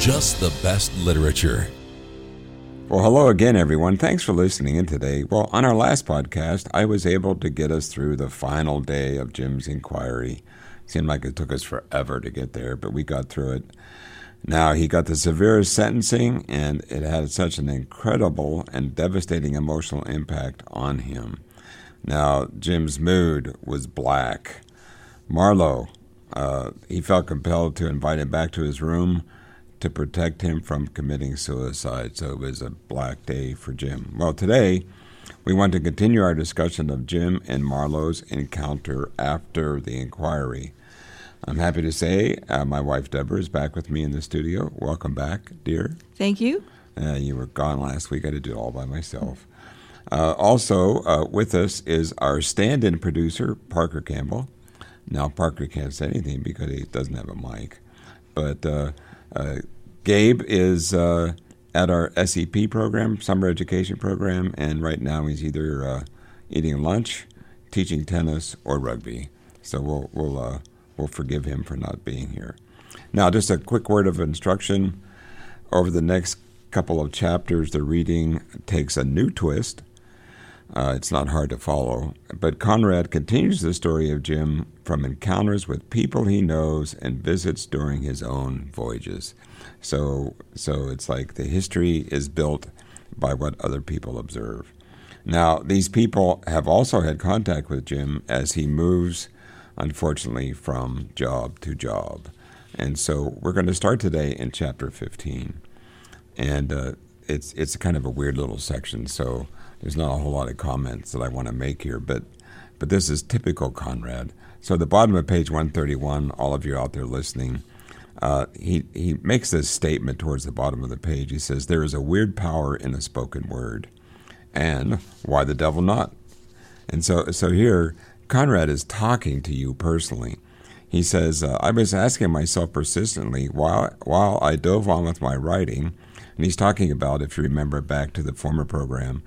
Just the Best Literature. Well, hello again, everyone. Thanks for listening in today. Well, on our last podcast, I was able to get us through the final day of Jim's inquiry. Seemed like it took us forever to get there, but we got through it. Now, he got the severest sentencing, and it had such an incredible and devastating emotional impact on him. Now, Jim's mood was black. Marlowe, uh, he felt compelled to invite him back to his room to protect him from committing suicide. So it was a black day for Jim. Well, today we want to continue our discussion of Jim and Marlowe's encounter after the inquiry. I'm happy to say uh, my wife Deborah is back with me in the studio. Welcome back, dear. Thank you. Uh, you were gone last week. I had to do it all by myself. Uh, also uh, with us is our stand-in producer, Parker Campbell. Now Parker can't say anything because he doesn't have a mic, but uh, uh, Gabe is uh, at our SEP program, summer education program, and right now he's either uh, eating lunch, teaching tennis, or rugby. So we'll we'll uh, we'll forgive him for not being here. Now, just a quick word of instruction. Over the next couple of chapters, the reading takes a new twist. Uh, it's not hard to follow, but Conrad continues the story of Jim from encounters with people he knows and visits during his own voyages. So, so it's like the history is built by what other people observe. Now, these people have also had contact with Jim as he moves, unfortunately, from job to job. And so we're going to start today in chapter 15. And uh, it's, it's kind of a weird little section, so there's not a whole lot of comments that I want to make here, but, but this is typical Conrad. So, at the bottom of page 131, all of you out there listening, uh, he, he makes this statement towards the bottom of the page. He says, There is a weird power in the spoken word. And why the devil not? And so, so here, Conrad is talking to you personally. He says, uh, I was asking myself persistently while, while I dove on with my writing, and he's talking about, if you remember back to the former program,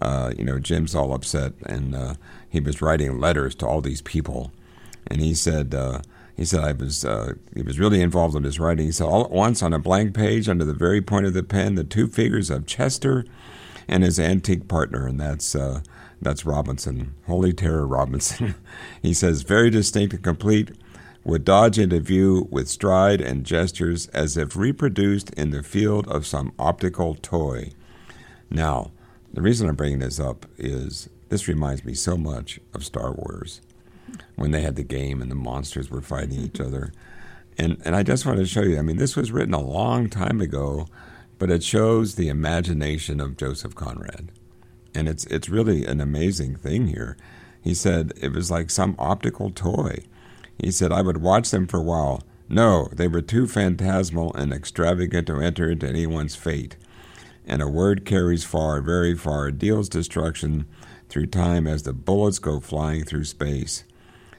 uh, you know, Jim's all upset, and uh, he was writing letters to all these people. And he said, uh, he said I was uh, he was really involved in his writing. He said all at once on a blank page, under the very point of the pen, the two figures of Chester and his antique partner, and that's uh, that's Robinson, Holy Terror Robinson. he says very distinct and complete, would dodge into view with stride and gestures as if reproduced in the field of some optical toy. Now, the reason I'm bringing this up is this reminds me so much of Star Wars when they had the game and the monsters were fighting each mm-hmm. other. And and I just want to show you, I mean, this was written a long time ago, but it shows the imagination of Joseph Conrad. And it's it's really an amazing thing here. He said it was like some optical toy. He said I would watch them for a while. No, they were too phantasmal and extravagant to enter into anyone's fate. And a word carries far, very far, deals destruction through time as the bullets go flying through space.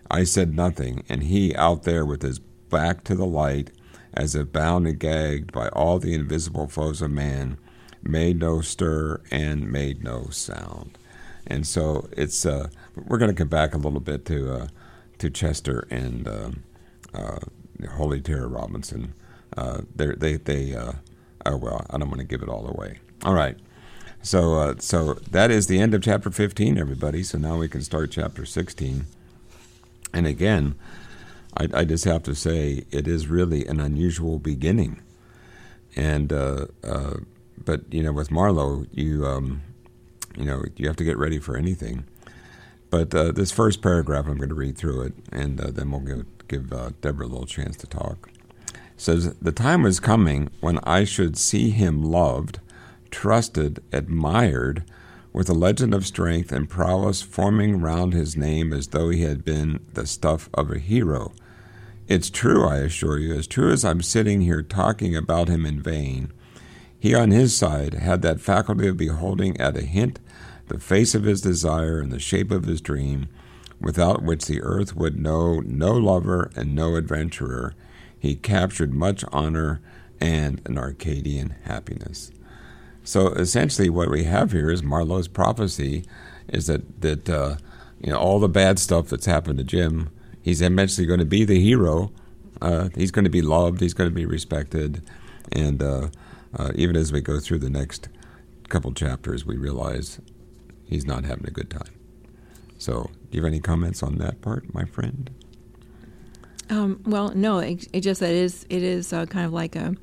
I said nothing, and he out there with his back to the light, as if bound and gagged by all the invisible foes of man, made no stir and made no sound. And so it's uh, we're going to come back a little bit to uh, to Chester and uh, uh, Holy Terror Robinson. Uh, they they they uh, oh well, I don't want to give it all away. All right. So, uh, so that is the end of chapter 15, everybody. So now we can start chapter 16. And again, I, I just have to say it is really an unusual beginning. And uh, uh, but you know, with Marlowe, you um, you know, you have to get ready for anything. But uh, this first paragraph, I'm going to read through it, and uh, then we'll give give uh, Deborah a little chance to talk. Says the time was coming when I should see him loved, trusted, admired, with a legend of strength and prowess forming round his name as though he had been the stuff of a hero. It's true, I assure you, as true as I'm sitting here talking about him in vain. He on his side had that faculty of beholding at a hint the face of his desire and the shape of his dream, without which the earth would know no lover and no adventurer. He captured much honor and an Arcadian happiness. So essentially, what we have here is Marlowe's prophecy: is that that uh, you know all the bad stuff that's happened to Jim, he's eventually going to be the hero. Uh, he's going to be loved. He's going to be respected, and uh, uh, even as we go through the next couple chapters, we realize he's not having a good time. So, do you have any comments on that part, my friend? Um, well, no, it, it, just that it is it is uh, kind of like a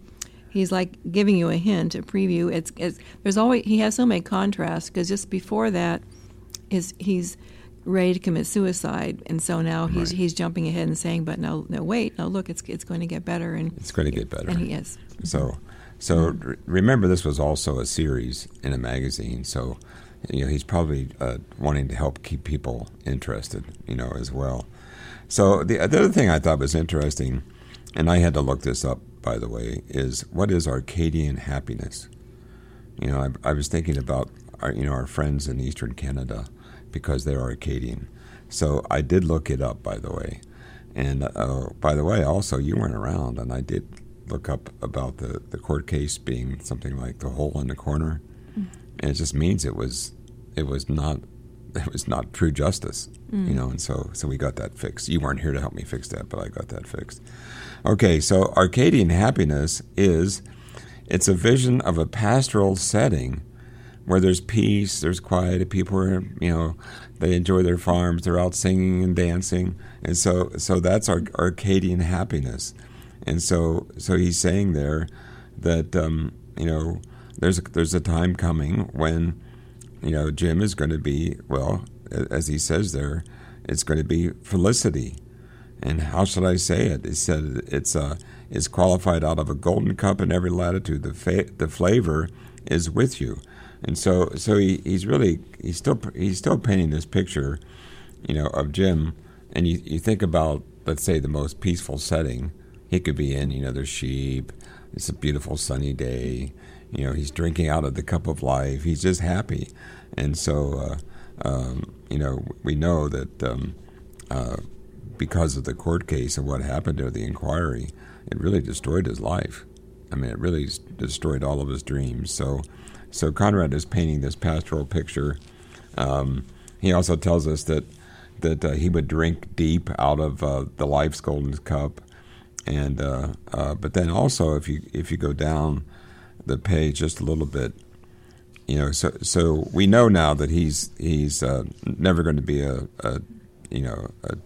he's like giving you a hint, a preview. It's, it's there's always he has so many contrasts because just before that is he's ready to commit suicide, and so now he's right. he's jumping ahead and saying, "But no, no, wait, no, look, it's it's going to get better." And it's going to get better, and he is. So, so mm-hmm. remember, this was also a series in a magazine, so you know he's probably uh, wanting to help keep people interested, you know, as well. So the, the other thing I thought was interesting, and I had to look this up by the way, is what is Arcadian happiness? You know, I, I was thinking about our, you know our friends in Eastern Canada because they're Arcadian. So I did look it up, by the way. And uh, by the way, also you weren't around, and I did look up about the, the court case being something like the hole in the corner, mm. and it just means it was it was not it was not true justice, mm. you know. And so so we got that fixed. You weren't here to help me fix that, but I got that fixed. Okay, so Arcadian happiness is it's a vision of a pastoral setting where there's peace, there's quiet, people are, you know, they enjoy their farms, they're out singing and dancing. And so so that's our Arcadian happiness. And so so he's saying there that um, you know, there's a, there's a time coming when you know, Jim is going to be, well, as he says there, it's going to be felicity and how should I say it? He said it's uh, is qualified out of a golden cup in every latitude. The fa- the flavor is with you, and so so he, he's really he's still he's still painting this picture, you know, of Jim. And you you think about let's say the most peaceful setting he could be in. You know, there's sheep. It's a beautiful sunny day. You know, he's drinking out of the cup of life. He's just happy, and so uh, um, you know we know that. Um, uh, because of the court case and what happened to the inquiry, it really destroyed his life. I mean, it really destroyed all of his dreams. So, so Conrad is painting this pastoral picture. Um, he also tells us that that uh, he would drink deep out of uh, the life's golden cup, and uh, uh but then also if you if you go down the page just a little bit, you know, so so we know now that he's he's uh, never going to be a, a you know a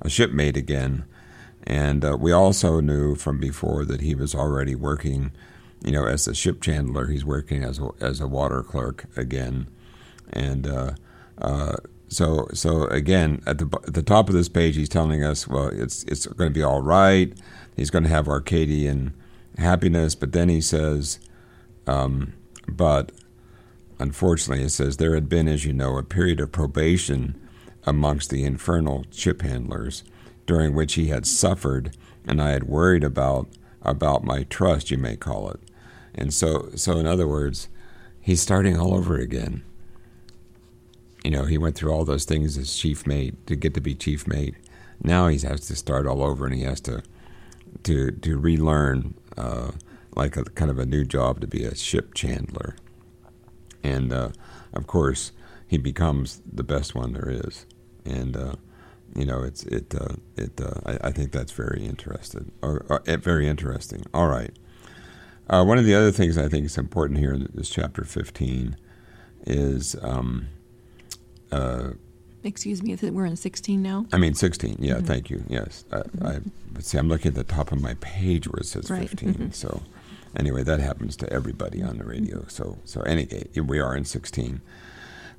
a shipmate again. And uh, we also knew from before that he was already working, you know, as a ship chandler. He's working as a, as a water clerk again. And uh, uh, so, so again, at the, at the top of this page, he's telling us, well, it's, it's going to be all right. He's going to have Arcadian happiness. But then he says, um, but unfortunately, it says, there had been, as you know, a period of probation amongst the infernal ship chandlers, during which he had suffered, and I had worried about about my trust, you may call it. And so, so in other words, he's starting all over again. You know, he went through all those things as chief mate to get to be chief mate. Now he has to start all over, and he has to to to relearn uh, like a kind of a new job to be a ship chandler. And uh, of course, he becomes the best one there is and uh, you know it's it uh, it uh, I, I, think that's very interesting or, or eh, very interesting. All right. Uh, one of the other things I think is important here in this chapter 15 is. Um, uh, Excuse me, we're in 16 now? I mean 16, yeah, mm-hmm. thank you, yes. Mm-hmm. I, see, I'm looking at the top of my page where it says right. 15, mm-hmm. so anyway, that happens to everybody on the radio. So, so anyway, we are in 16.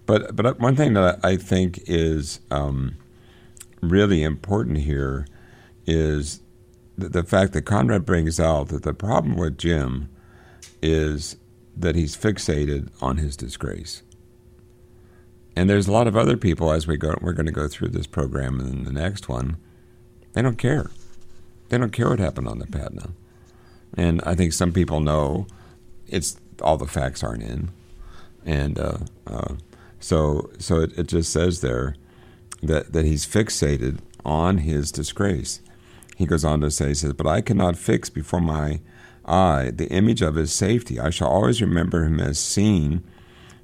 But but one thing that I think is um, really important here is the, the fact that Conrad brings out that the problem with Jim is that he's fixated on his disgrace. And there's a lot of other people as we go we're going to go through this program and the next one They don't care. They don't care what happened on the Patna. And I think some people know it's all the facts aren't in, and uh, uh, so so it, it just says there that that he's fixated on his disgrace. He goes on to say, he says, "But I cannot fix before my eye the image of his safety. I shall always remember him as seen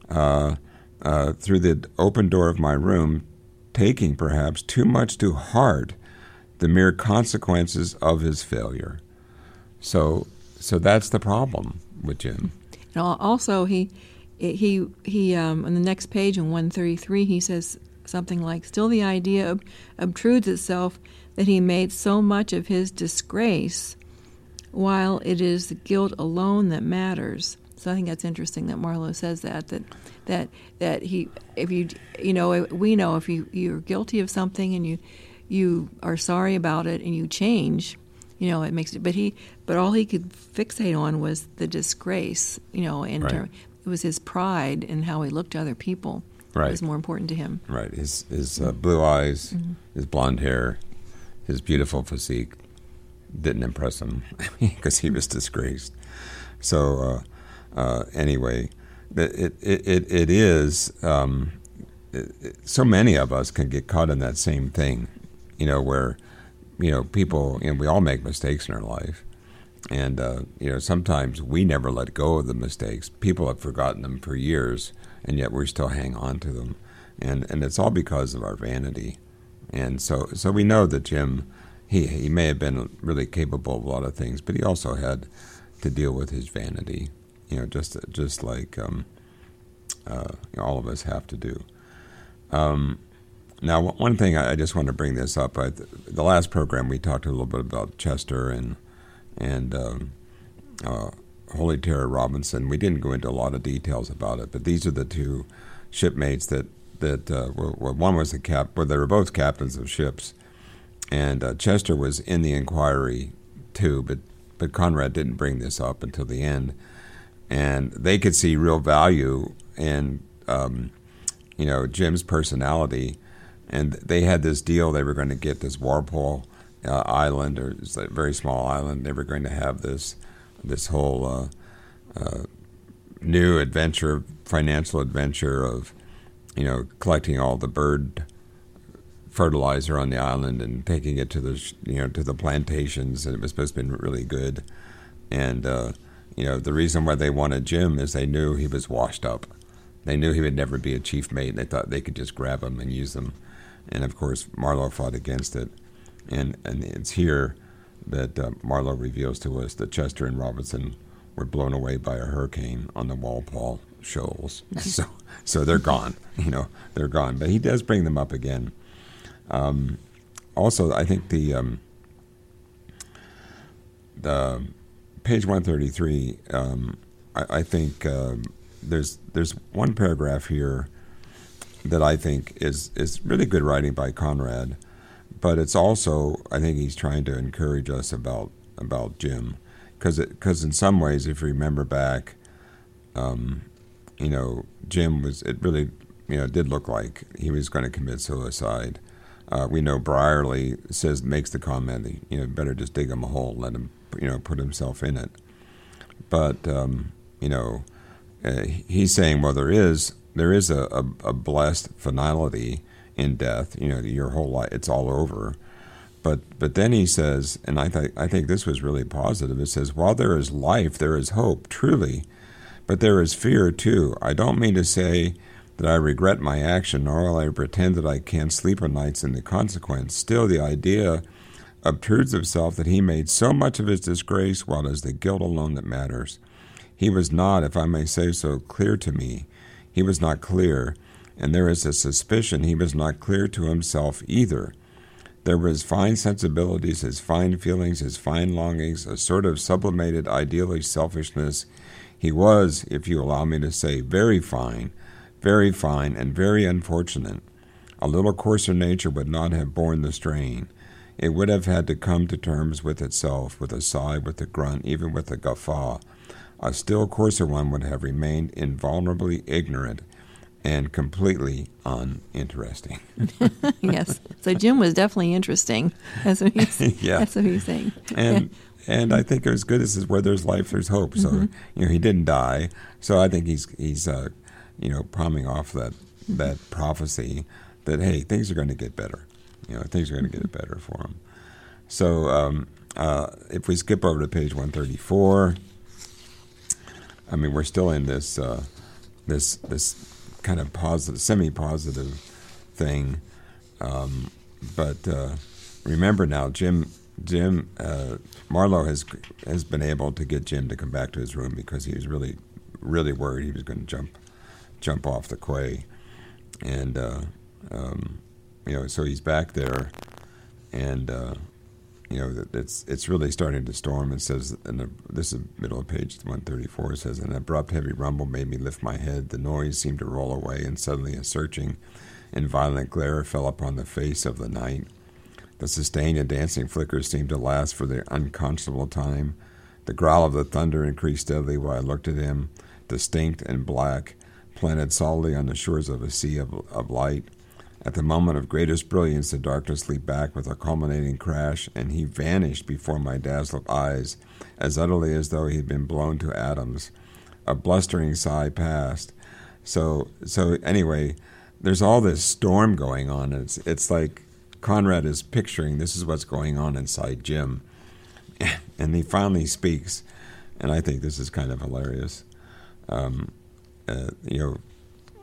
uh, uh, through the open door of my room, taking perhaps too much to heart the mere consequences of his failure." So, so that's the problem with Jim. And also, he he he um, on the next page in 133 he says something like, "Still, the idea ob- obtrudes itself that he made so much of his disgrace, while it is the guilt alone that matters." So I think that's interesting that Marlowe says that that that that he if you you know we know if you you're guilty of something and you you are sorry about it and you change you know it makes it but he but all he could fixate on was the disgrace you know and Right. ter- it was his pride and how he looked to other people Right. was more important to him Right. His his uh, blue eyes, his blonde hair, his beautiful physique didn't impress him because he was disgraced. So uh, uh, anyway, it it it, it is. Um, it, so many of us can get caught in that same thing, you know, where you know people. Know, we all make mistakes in our life. And uh, you know, sometimes we never let go of the mistakes. People have forgotten them for years, and yet we still hang on to them. And and it's all because of our vanity. And so so we know that Jim, he he may have been really capable of a lot of things, but he also had to deal with his vanity. You know, just just like um, uh, all of us have to do. Um, now, one- thing I just want to bring this up. I, the last program we talked a little bit about Chester and and um, uh, Holy Terror Robinson. We didn't go into a lot of details about it, but these are the two shipmates that that uh, were, one was the cap. Well, they were both captains of ships, and uh, Chester was in the inquiry too, but but Conrad didn't bring this up until the end, and they could see real value in um, you know Jim's personality, and they had this deal. They were going to get this Walpole uh, island, or it's a very small island. They were going to have this this whole uh, uh, new adventure, financial adventure of you know collecting all the bird fertilizer on the island and taking it to the you know to the plantations, and it was supposed to be really good. And uh, you know the reason why they wanted Jim is they knew he was washed up. They knew he would never be a chief mate, and they thought they could just grab him and use him. And of course, Marlowe fought against it. And and it's here that uh, Marlowe reveals to us that Chester and Robinson were blown away by a hurricane on the Walpole shoals. so so they're gone. You know, they're gone. But he does bring them up again. Um, also, I think the um, the page one thirty three. Um, I, I think um, there's there's one paragraph here that I think is is really good writing by Conrad, but it's also I think he's trying to encourage us about about Jim, because because in some ways, if you remember back, um, you know, Jim was it really you know did look like he was going to commit suicide. Uh, we know Brierly says makes the comment, that, you know, better just dig him a hole, let him you know put himself in it. But um, you know, uh, he's saying, well, there is there is a, a, a blessed finality in death. You know, your whole life, it's all over. But but then he says, and I think I think this was really positive. It says, while there is life, there is hope, truly, but there is fear too. I don't mean to say that I regret my action, nor will I pretend that I can't sleep o' nights in the consequence. Still, the idea obtrudes himself that he made so much of his disgrace, while it is the guilt alone that matters. He was not, if I may say so, clear to me. He was not clear, and there is a suspicion he was not clear to himself either. There were his fine sensibilities, his fine feelings, his fine longings, a sort of sublimated idealish selfishness. He was, if you allow me to say, very fine, very fine, and very unfortunate. A little coarser nature would not have borne the strain. It would have had to come to terms with itself, with a sigh, with a grunt, even with a guffaw. A still coarser one would have remained invulnerably ignorant, and completely uninteresting. yes. So Jim was definitely interesting. That's what he's, Yeah. that's what he's saying. and and I think it was good. This is where there's life, there's hope. So Mm-hmm. you know, he didn't die. So I think he's he's uh, you know palming off that that prophecy that hey, things are going to get better. You know, things are going to get better for him. So um, uh, if we skip over to page 134, I mean, we're still in this uh, this this kind of positive, semi-positive thing. Um, but uh, remember now, Jim Jim uh, Marlowe has has been able to get Jim to come back to his room because he was really really worried he was going to jump jump off the quay, and uh, um, you know so he's back there, and uh, you know it's it's really starting to storm. It says this is middle of page one thirty four. It says an abrupt heavy rumble made me lift my head. The noise seemed to roll away, and suddenly a searching and violent glare fell upon the face of the night. The sustained and dancing flickers seemed to last for the unconscionable time. The growl of the thunder increased steadily while I looked at him, distinct and black, planted solidly on the shores of a sea of, of light. At the moment of greatest brilliance, the darkness leaped back with a culminating crash, and he vanished before my dazzled eyes, as utterly as though he had been blown to atoms. A blustering sigh passed. So, so anyway, there's all this storm going on. It's it's like Conrad is picturing this is what's going on inside Jim, and he finally speaks, and I think this is kind of hilarious. Um, uh, you know,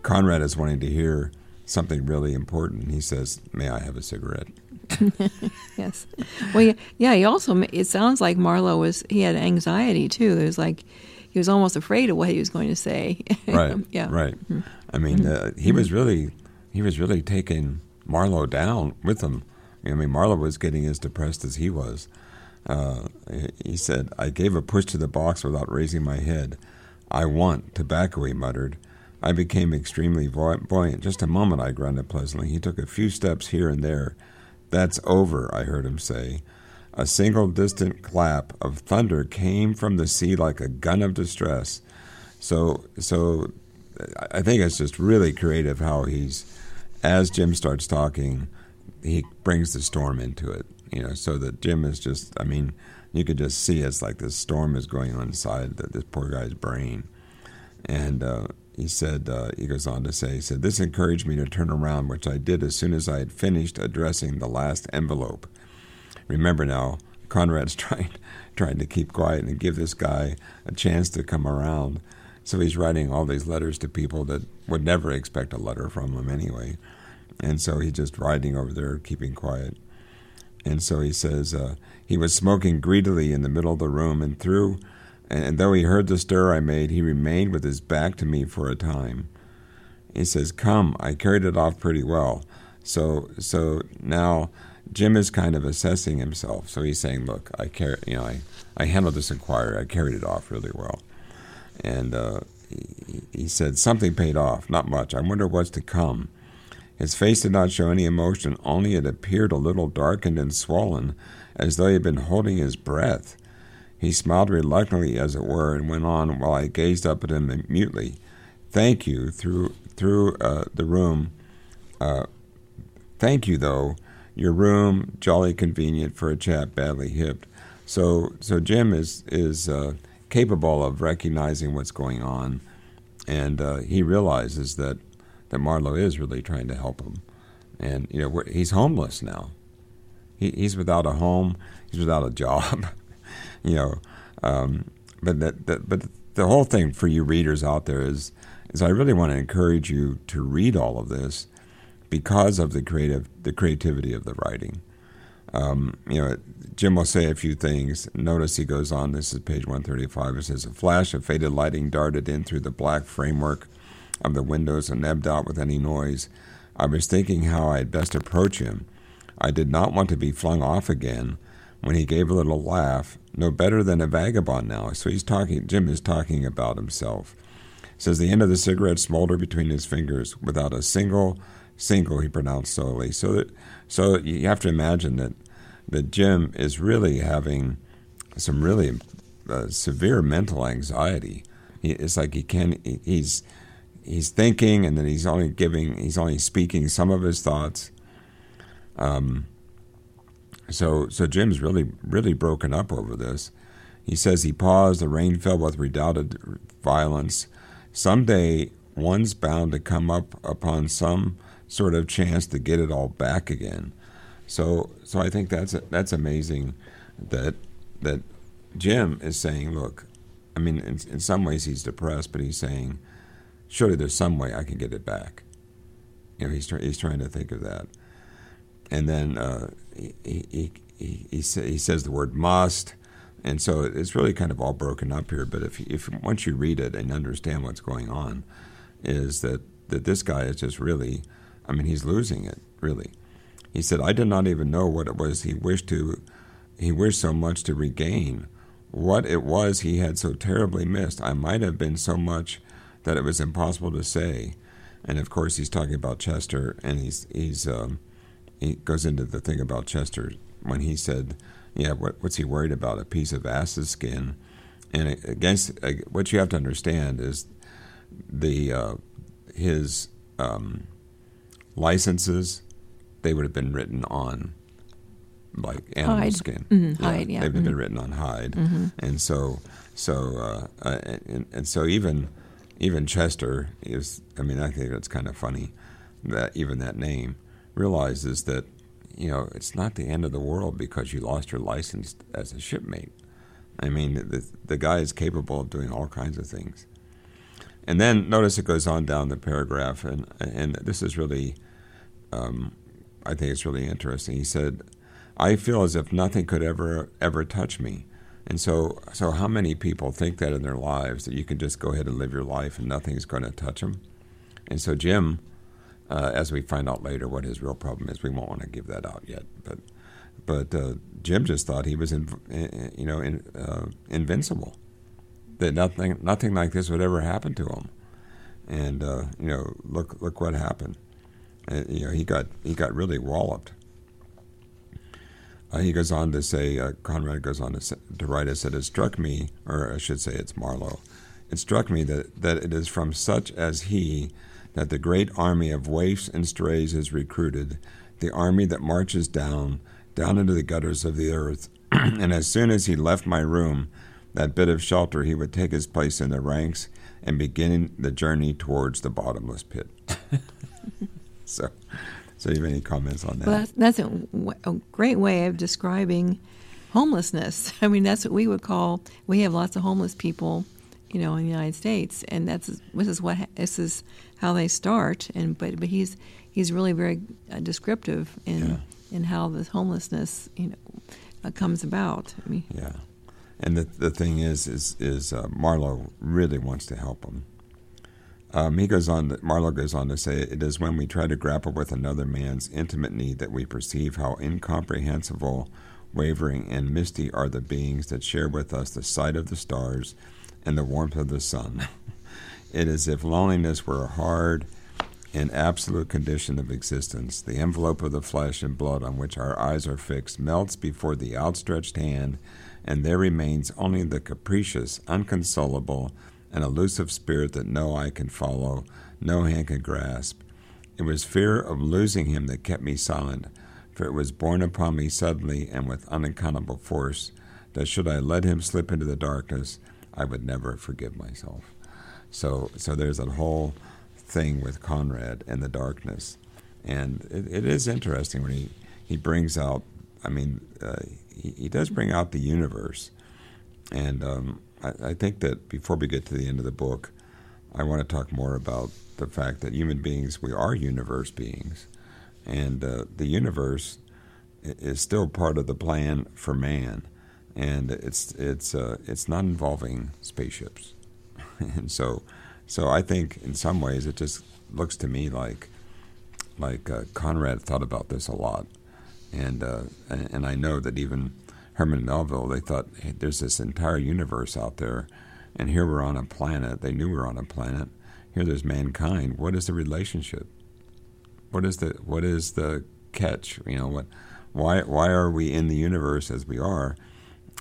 Conrad is wanting to hear something really important. He says, "May I have a cigarette?" Yes. Well, yeah. He also. It sounds like Marlowe was. He had anxiety too. It was like he was almost afraid of what he was going to say. Right. yeah. Mm-hmm. Right. I mean, uh, he was really he was really taking Marlowe down with him. I mean, Marlowe was getting as depressed as he was. Uh, he said, "I gave a push to the box without raising my head. I want tobacco," he muttered. I became extremely buoyant. Just a moment, I grunted pleasantly. He took a few steps here and there. That's over, I heard him say. A single distant clap of thunder came from the sea like a gun of distress. So, so I think it's just really creative how he's, as Jim starts talking, he brings the storm into it. You know, so that Jim is just. I mean, you could just see it's like this storm is going on inside the, this poor guy's brain. And uh, he said, uh, he goes on to say, he said, this encouraged me to turn around, which I did as soon as I had finished addressing the last envelope. Remember now, Conrad's trying trying to keep quiet and give this guy a chance to come around. So he's writing all these letters to people that would never expect a letter from him anyway. And so he's just riding over there, keeping quiet. And so he says uh, he was smoking greedily in the middle of the room, and through, and though he heard the stir I made, he remained with his back to me for a time. He says, "Come, I carried it off pretty well." So, so now Jim is kind of assessing himself. So he's saying, "Look, I car- you know, I, I handled this inquiry. I carried it off really well." And uh, he, he said, "Something paid off, not much. I wonder what's to come." His face did not show any emotion, only it appeared a little darkened and swollen, as though he had been holding his breath. He smiled reluctantly, as it were, and went on while I gazed up at him mutely. Thank you, through through uh, the room. Uh, thank you, though. Your room, jolly convenient for a chap badly hipped. So, so Jim is is uh, capable of recognizing what's going on, and uh, he realizes that that Marlowe is really trying to help him. And you know, he's homeless now. He, he's without a home. He's without a job. You know, um, but that, that but the whole thing for you readers out there is is I really want to encourage you to read all of this because of the creative the creativity of the writing. Um, you know, Jim will say a few things. Notice he goes on. This is page one thirty five. It says a flash of faded lighting darted in through the black framework of the windows and ebbed out with any noise. I was thinking how I had best approach him. I did not want to be flung off again when he gave a little laugh, no better than a vagabond now. So he's talking, Jim is talking about himself. Says the end of the cigarette smoldered between his fingers without a single, single, he pronounced slowly. So that, so you have to imagine that, that Jim is really having some really uh, severe mental anxiety. He, it's like he can, he, he's, he's thinking, and then he's only giving, he's only speaking some of his thoughts. Um, so so Jim's really really broken up over this. He says he paused. The rain fell with redoubted violence. Someday one's bound to come up upon some sort of chance to get it all back again. So so I think that's that's amazing that that Jim is saying, look, I mean, in, in some ways he's depressed, but he's saying, surely there's some way I can get it back. You know, he's he's trying to think of that, and then uh, he, he he he, he says the word must, and so it's really kind of all broken up here. But if if once you read it and understand what's going on, is that that this guy is just really, I mean, he's losing it really. He said, I did not even know what it was he wished to, he wished so much to regain what it was he had so terribly missed. I might have been so much that it was impossible to say. And of course, he's talking about Chester, and he's he's um, he goes into the thing about Chester when he said, "Yeah, what, what's he worried about? A piece of ass's skin." And against what you have to understand is the uh, his um, licenses they would have been written on like animal hide. skin. Mm-hmm. Hide, yeah. They've mm-hmm. been written on hide, mm-hmm. and so so uh, uh, and, and, so even even Chester is. I mean, I think that's kind of funny that even that name realizes that you know it's not the end of the world because you lost your license as a shipmate. I mean, the the guy is capable of doing all kinds of things. And then notice it goes on down the paragraph, and and this is really, um, I think it's really interesting. He said I feel as if nothing could ever ever touch me. And so, so how many people think that in their lives that you can just go ahead and live your life and nothing's going to touch them? And so, Jim, uh, as we find out later what his real problem is, we won't want to give that out yet. But, but uh, Jim just thought he was, in, you know, in, uh, invincible. That nothing, nothing like this would ever happen to him. And uh, you know, look, look what happened. Uh, you know, he got he got really walloped. Uh, he goes on to say, Conrad goes on to, to write, I said, it struck me, or I should say it's Marlowe, it struck me that, that it is from such as he that the great army of waifs and strays is recruited, the army that marches down, down into the gutters of the earth. and as soon as he left my room, that bit of shelter, he would take his place in the ranks and begin the journey towards the bottomless pit. so so, you have any comments on that? Well, that's, that's a, a, great way of describing homelessness. I mean, that's what we would call. We have lots of homeless people, you know, in the United States, and that's this is what this is how they start. And but but he's he's really very uh, descriptive in yeah. in how this homelessness, you know, uh, comes about. I mean, yeah. And the the thing is, is is uh, Marlowe really wants to help him. Um, he goes on. Marlowe goes on to say, "It is when we try to grapple with another man's intimate need that we perceive how incomprehensible, wavering, and misty are the beings that share with us the sight of the stars and the warmth of the sun. it is as if loneliness were a hard and absolute condition of existence. The envelope of the flesh and blood on which our eyes are fixed melts before the outstretched hand, and there remains only the capricious, unconsolable." and elusive spirit that no eye can follow, no hand can grasp. It was fear of losing him that kept me silent, for it was borne upon me suddenly and with unaccountable force that should I let him slip into the darkness, I would never forgive myself. So, so there's that whole thing with Conrad and the darkness, and it, it is interesting when he he brings out. I mean, uh, he, he does bring out the universe, and um, I, I think that before we get to the end of the book, I want to talk more about the fact that human beings, we are universe beings, and uh, the universe is still part of the plan for man, and it's it's uh, it's not involving spaceships, and so so I think in some ways it just looks to me like like uh, Conrad thought about this a lot, and uh, and I know that even Herman Melville, they thought hey, there's this entire universe out there, and here we're on a planet. They knew we were on a planet. Here there's mankind. What is the relationship? What is the what is the catch? You know what? Why why are we in the universe as we are?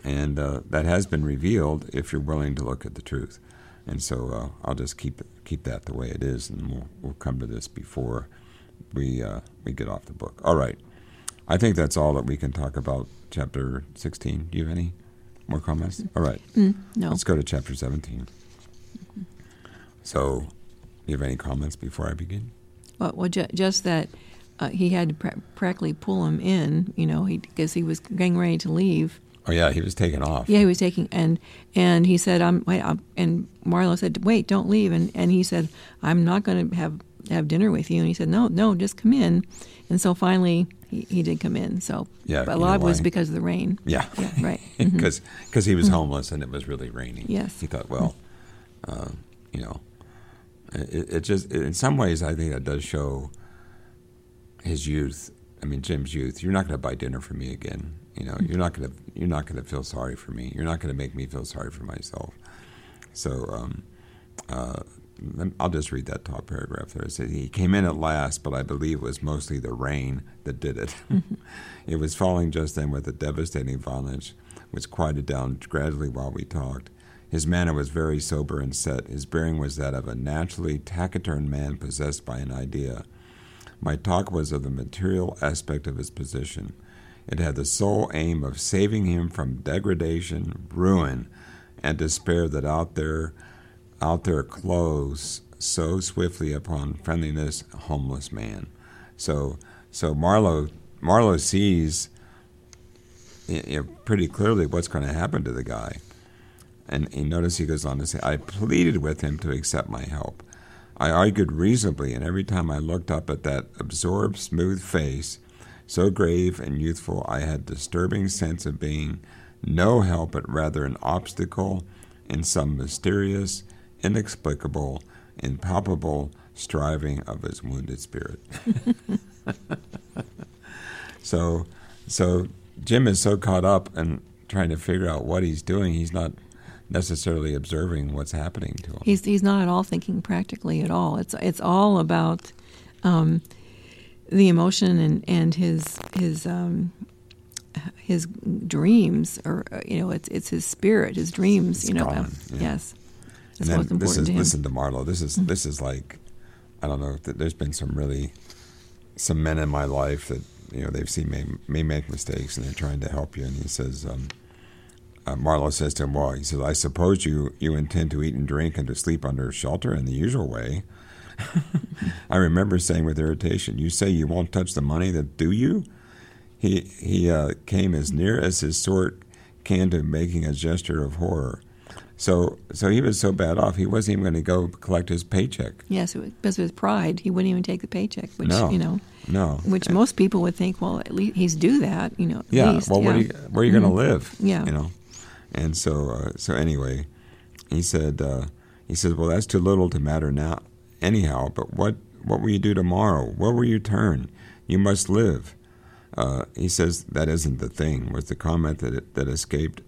And uh, that has been revealed if you're willing to look at the truth. and so uh, I'll just keep keep that the way it is, and we'll we'll come to this before we uh, we get off the book. All right, I think that's all that we can talk about. Chapter sixteen. Do you have any more comments? All right, Mm, no. let's go to chapter seventeen. So, do you have any comments before I begin? Well, well ju- just that uh, he had to pra- practically pull him in, you know, because he was getting ready to leave. Oh yeah, he was taken off. Yeah, he was taking and and he said, "I'm wait." I'm, and Marlowe said, "Wait, don't leave." And and he said, "I'm not going to have have dinner with you." And he said, "No, no, just come in." And so finally, he, he did come in. So Yeah, but a lot of it was because of the rain. Yeah. Yeah, right. Mhm. Because he was homeless and it was really raining. Yes. He thought, well, uh, you know, it, it just, in some ways, I think that does show his youth. I mean, Jim's youth. You're not going to buy dinner for me again. You know, you're not going to, you're not going to feel sorry for me. You're not going to make me feel sorry for myself. So, um, uh, I'll just read that top paragraph there. It says, He came in at last, but I believe it was mostly the rain that did it. it was falling just then with a devastating violence, which quieted down gradually while we talked. His manner was very sober and set. His bearing was that of a naturally taciturn man possessed by an idea. My talk was of the material aspect of his position. It had the sole aim of saving him from degradation, ruin, and despair that out there out there close so swiftly upon friendliness homeless man. So so Marlowe Marlowe sees you know, pretty clearly what's going to happen to the guy. And you notice he goes on to say, I pleaded with him to accept my help. I argued reasonably, and every time I looked up at that absorbed, smooth face, so grave and youthful, I had disturbing sense of being no help, but rather an obstacle in some mysterious, inexplicable, impalpable striving of his wounded spirit. so, so Jim is so caught up in trying to figure out what he's doing, he's not necessarily observing what's happening to him. He's he's not at all thinking practically at all. It's it's all about um, the emotion and and his his um, his dreams, or uh, you know, it's it's his spirit, his dreams. It's you know, gone, um, yeah. yes, and then this is to listen to Marlowe. This is this is like I don't know. There's been some really some men in my life that you know they've seen me me make mistakes and they're trying to help you. And he says, um, uh, Marlowe says to him, "Well, he says, I suppose you you intend to eat and drink and to sleep under shelter in the usual way." I remember saying with irritation, "You say you won't touch the money, that do you?" He he uh, came as near as his sort can to making a gesture of horror. So so he was so bad off, he wasn't even going to go collect his paycheck. Yes, was, because of his pride, he wouldn't even take the paycheck. Which No. you know, No. which most people would think, well, at least he's due that. You know, at yeah. least, well, where yeah. are you, where are you going to live? Yeah. You know. And so uh, so anyway, he said uh, he said, well, that's too little to matter now. Anyhow, but what what will you do tomorrow? Where will you turn? You must live. Uh, he says that isn't the thing. Was the comment that that escaped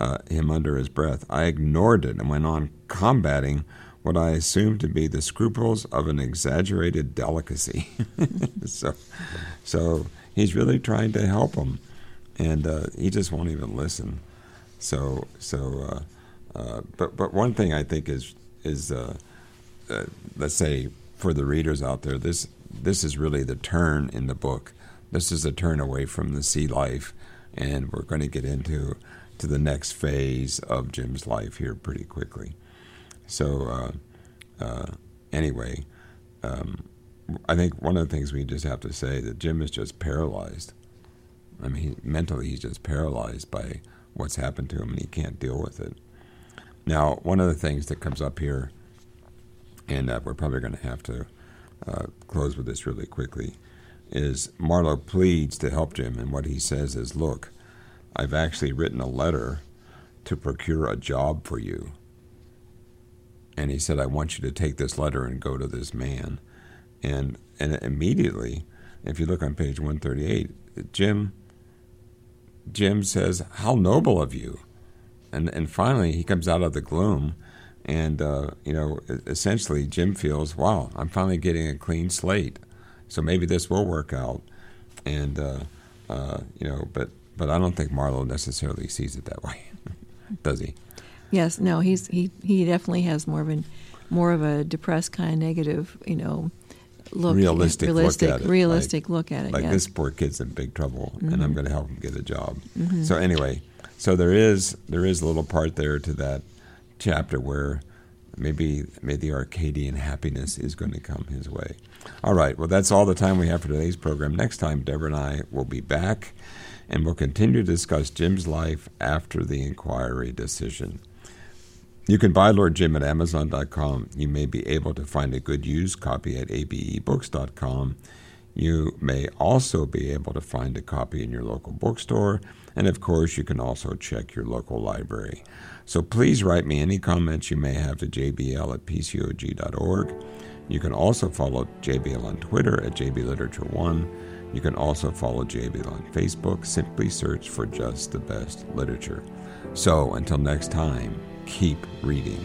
uh, him under his breath. I ignored it and went on combating what I assumed to be the scruples of an exaggerated delicacy. so, so he's really trying to help him, and uh, he just won't even listen. So, so, uh, uh, but but one thing I think is is uh, let's say for the readers out there, this this is really the turn in the book. This is a turn away from the sea life, and we're going to get into to the next phase of Jim's life here pretty quickly. So, uh, uh, anyway, um, I think one of the things we just have to say that Jim is just paralyzed. I mean, mentally, he's just paralyzed by what's happened to him, and he can't deal with it. Now, one of the things that comes up here, and uh, we're probably going to have to uh, close with this really quickly, is Marlowe pleads to help Jim, and what he says is, "Look, I've actually written a letter to procure a job for you." And he said, "I want you to take this letter and go to this man." And and immediately, if you look on page 138, Jim Jim says, "How noble of you!" And and finally, he comes out of the gloom, and uh, you know, essentially, Jim feels, "Wow, I'm finally getting a clean slate, so maybe this will work out." And uh, uh, you know, but but I don't think Marlowe necessarily sees it that way, does he? Yes, no, he's he he definitely has more of an more of a depressed kind of negative, you know, look realistic, realistic look at it. realistic like, look at it. Like yes. this poor kid's in big trouble, and Mm-hmm. I'm going to help him get a job. So anyway, so there is there is a little part there to that chapter where maybe maybe Arcadian happiness is going to come his way. All right, well that's all the time we have for today's program. Next time, Deborah and I will be back, and we'll continue to discuss Jim's life after the inquiry decision. You can buy Lord Jim at Amazon.com. You may be able to find a good used copy at abebooks.com. You may also be able to find a copy in your local bookstore, and of course, you can also check your local library. So please write me any comments you may have to jbl at pcog.org. You can also follow JBL on Twitter at JBLiterature1. You can also follow JBL on Facebook. Simply search for just the best literature. So until next time, keep reading.